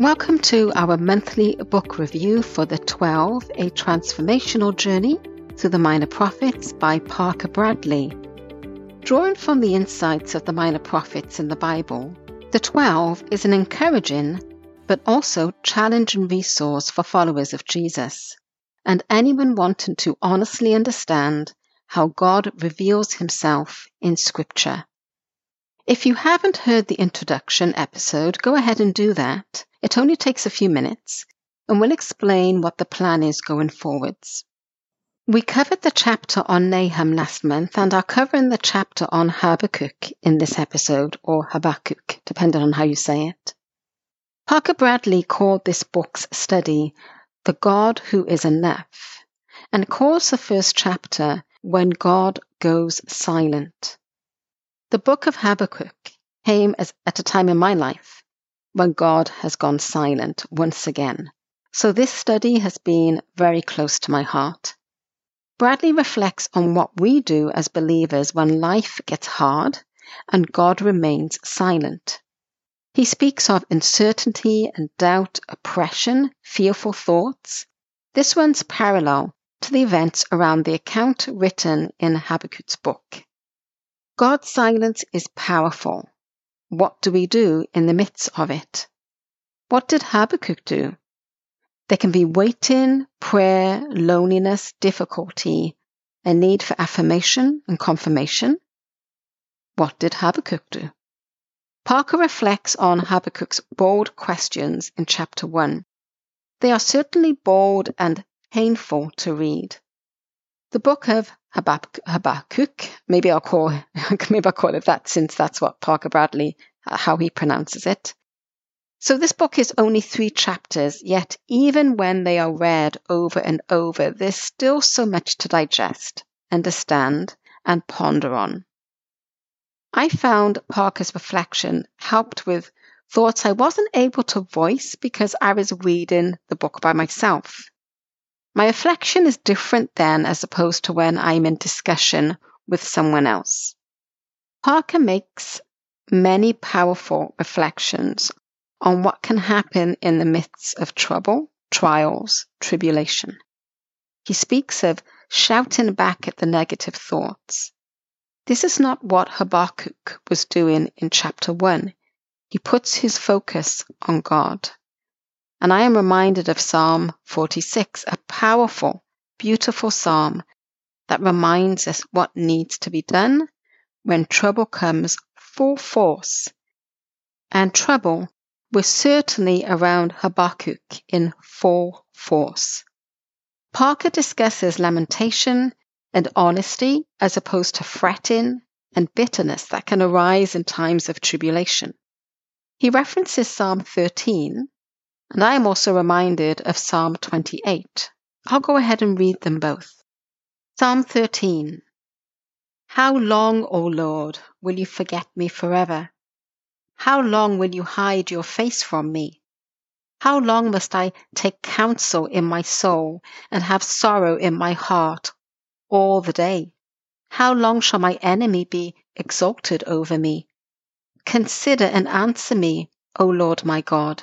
Welcome to our monthly book review for the 12 A Transformational Journey Through the Minor Prophets by Parker Bradley. Drawing from the insights of the minor prophets in the Bible, the 12 is an encouraging but also challenging resource for followers of Jesus and anyone wanting to honestly understand how God reveals himself in Scripture. If you haven't heard the introduction episode, go ahead and do that. It only takes a few minutes, and we'll explain what the plan is going forwards. We covered the chapter on Nahum last month and are covering the chapter on Habakkuk in this episode, or Habakkuk, depending on how you say it. Parker Bradley called this book's study The God Who Is Enough, and calls the first chapter When God Goes Silent. The book of Habakkuk came as, at a time in my life when God has gone silent once again. So this study has been very close to my heart. Bradley reflects on what we do as believers when life gets hard and God remains silent. He speaks of uncertainty and doubt, oppression, fearful thoughts. This runs parallel to the events around the account written in Habakkuk's book. God's silence is powerful. What do we do in the midst of it? What did Habakkuk do? There can be waiting, prayer, loneliness, difficulty, a need for affirmation and confirmation. What did Habakkuk do? Parker reflects on Habakkuk's bold questions in chapter 1. They are certainly bold and painful to read. The book of Habakkuk, maybe I'll call maybe I'll call it that since that's what Parker Bradley uh, how he pronounces it. So this book is only three chapters, yet even when they are read over and over, there's still so much to digest, understand, and ponder on. I found Parker's reflection helped with thoughts I wasn't able to voice because I was reading the book by myself. My reflection is different then as opposed to when I'm in discussion with someone else. Parker makes many powerful reflections on what can happen in the midst of trouble, trials, tribulation. He speaks of shouting back at the negative thoughts. This is not what Habakkuk was doing in chapter 1. He puts his focus on God. And I am reminded of Psalm 46, a powerful, beautiful psalm that reminds us what needs to be done when trouble comes full force. And trouble was certainly around Habakkuk in full force. Parker discusses lamentation and honesty as opposed to fretting and bitterness that can arise in times of tribulation. He references Psalm 13 and I am also reminded of Psalm 28. I'll go ahead and read them both. Psalm 13. How long, O Lord, will you forget me forever? How long will you hide your face from me? How long must I take counsel in my soul and have sorrow in my heart all the day? How long shall my enemy be exalted over me? Consider and answer me, O Lord my God.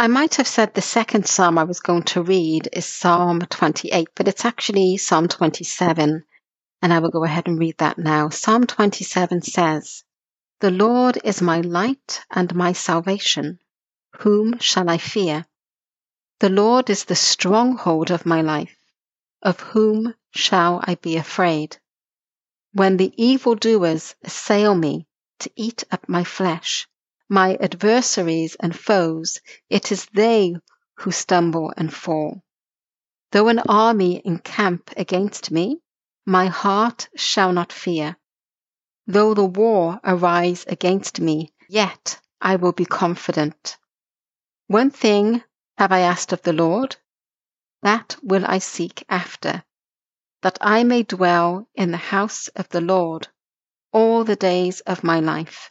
I might have said the second psalm I was going to read is Psalm 28, but it's actually Psalm 27. And I will go ahead and read that now. Psalm 27 says, The Lord is my light and my salvation. Whom shall I fear? The Lord is the stronghold of my life. Of whom shall I be afraid? When the evildoers assail me to eat up my flesh, my adversaries and foes, it is they who stumble and fall. Though an army encamp against me, my heart shall not fear. Though the war arise against me, yet I will be confident. One thing have I asked of the Lord? That will I seek after, that I may dwell in the house of the Lord all the days of my life,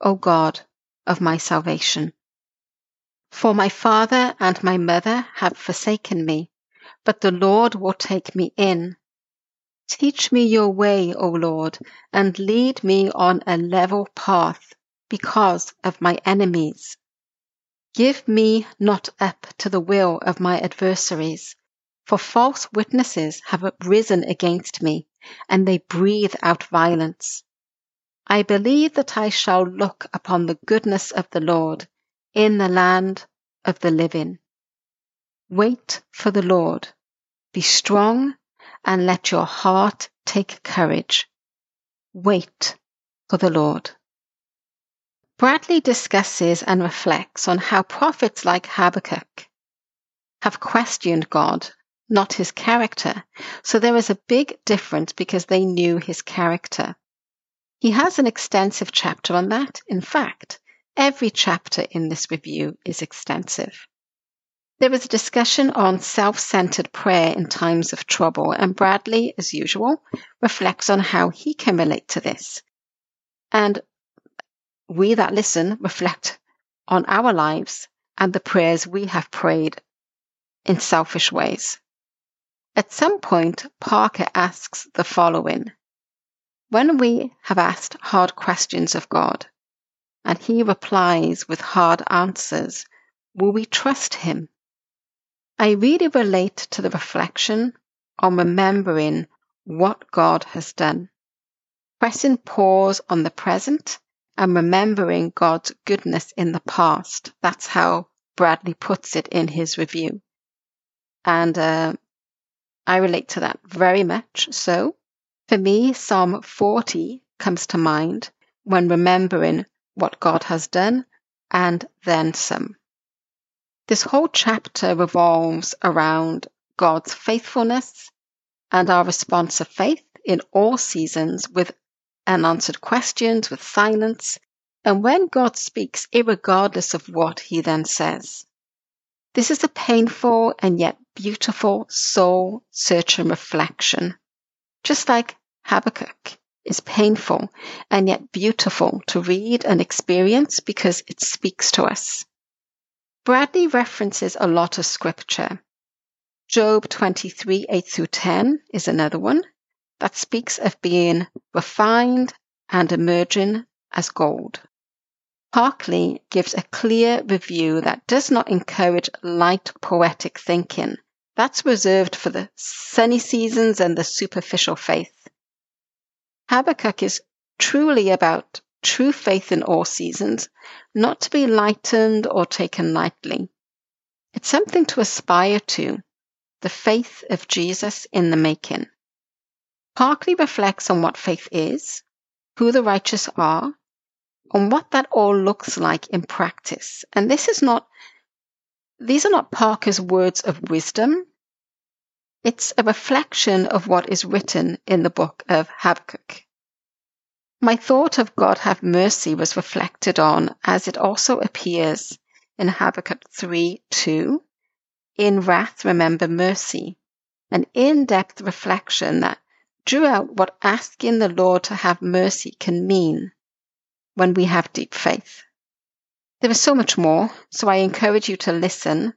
O God of my salvation. For my father and my mother have forsaken me, but the Lord will take me in. Teach me your way, O Lord, and lead me on a level path because of my enemies. Give me not up to the will of my adversaries, for false witnesses have risen against me, and they breathe out violence. I believe that I shall look upon the goodness of the Lord in the land of the living. Wait for the Lord. Be strong and let your heart take courage. Wait for the Lord. Bradley discusses and reflects on how prophets like Habakkuk have questioned God, not his character. So there is a big difference because they knew his character. He has an extensive chapter on that. In fact, every chapter in this review is extensive. There is a discussion on self centered prayer in times of trouble, and Bradley, as usual, reflects on how he can relate to this. And we that listen reflect on our lives and the prayers we have prayed in selfish ways. At some point, Parker asks the following When we have asked hard questions of God, and he replies with hard answers, will we trust him? I really relate to the reflection on remembering what God has done, pressing pause on the present and remembering God's goodness in the past. That's how Bradley puts it in his review. And uh, I relate to that very much. So for me, Psalm 40 comes to mind when remembering what God has done and then some. This whole chapter revolves around God's faithfulness and our response of faith in all seasons with unanswered questions, with silence, and when God speaks, regardless of what he then says. This is a painful and yet beautiful soul searching reflection, just like Habakkuk is painful and yet beautiful to read and experience because it speaks to us. Bradley references a lot of scripture. Job 23, 8 through 10 is another one that speaks of being refined and emerging as gold. Parkley gives a clear review that does not encourage light poetic thinking. That's reserved for the sunny seasons and the superficial faith. Habakkuk is truly about true faith in all seasons, not to be lightened or taken lightly. It's something to aspire to, the faith of Jesus in the making. Parkley reflects on what faith is, who the righteous are, on what that all looks like in practice. And this is not, these are not Parker's words of wisdom. It's a reflection of what is written in the book of Habakkuk. My thought of God have mercy was reflected on as it also appears in Habakkuk 3 2. In wrath, remember mercy. An in depth reflection that drew out what asking the Lord to have mercy can mean when we have deep faith. There is so much more, so I encourage you to listen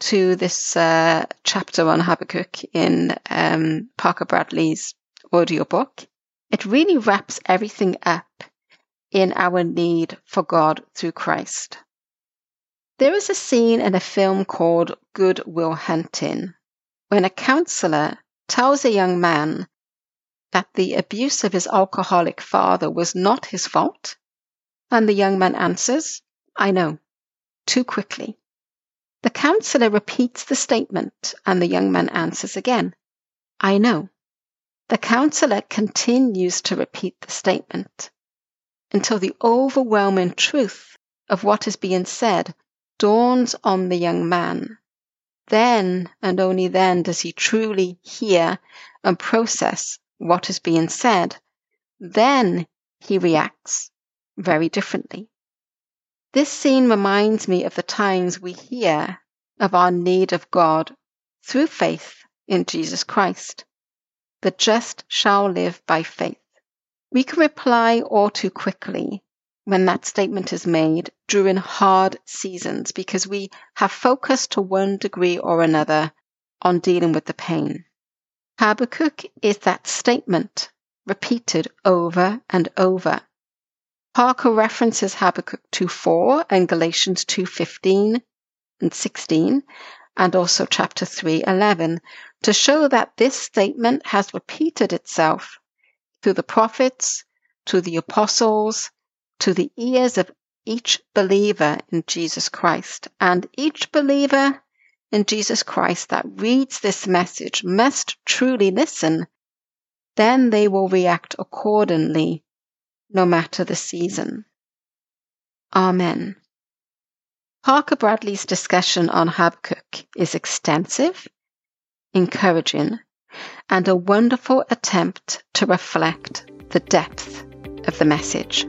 to this uh, chapter on Habakkuk in um, Parker Bradley's audiobook, it really wraps everything up in our need for God through Christ. There is a scene in a film called Good Will Hunting when a counselor tells a young man that the abuse of his alcoholic father was not his fault, and the young man answers, I know, too quickly. The counselor repeats the statement, and the young man answers again, I know. The counselor continues to repeat the statement until the overwhelming truth of what is being said dawns on the young man. Then and only then does he truly hear and process what is being said. Then he reacts very differently. This scene reminds me of the times we hear of our need of God through faith in Jesus Christ. The just shall live by faith. We can reply all too quickly when that statement is made during hard seasons because we have focused to one degree or another on dealing with the pain. Habakkuk is that statement repeated over and over. Parker references Habakkuk 2:4 and Galatians 2:15 and 16 and also chapter 3:11 to show that this statement has repeated itself through the prophets, to the apostles, to the ears of each believer in Jesus Christ. And each believer in Jesus Christ that reads this message must truly listen. Then they will react accordingly, no matter the season. Amen. Parker Bradley's discussion on Habakkuk is extensive, encouraging, and a wonderful attempt to reflect the depth of the message.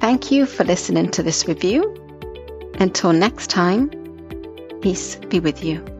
Thank you for listening to this review. Until next time, peace be with you.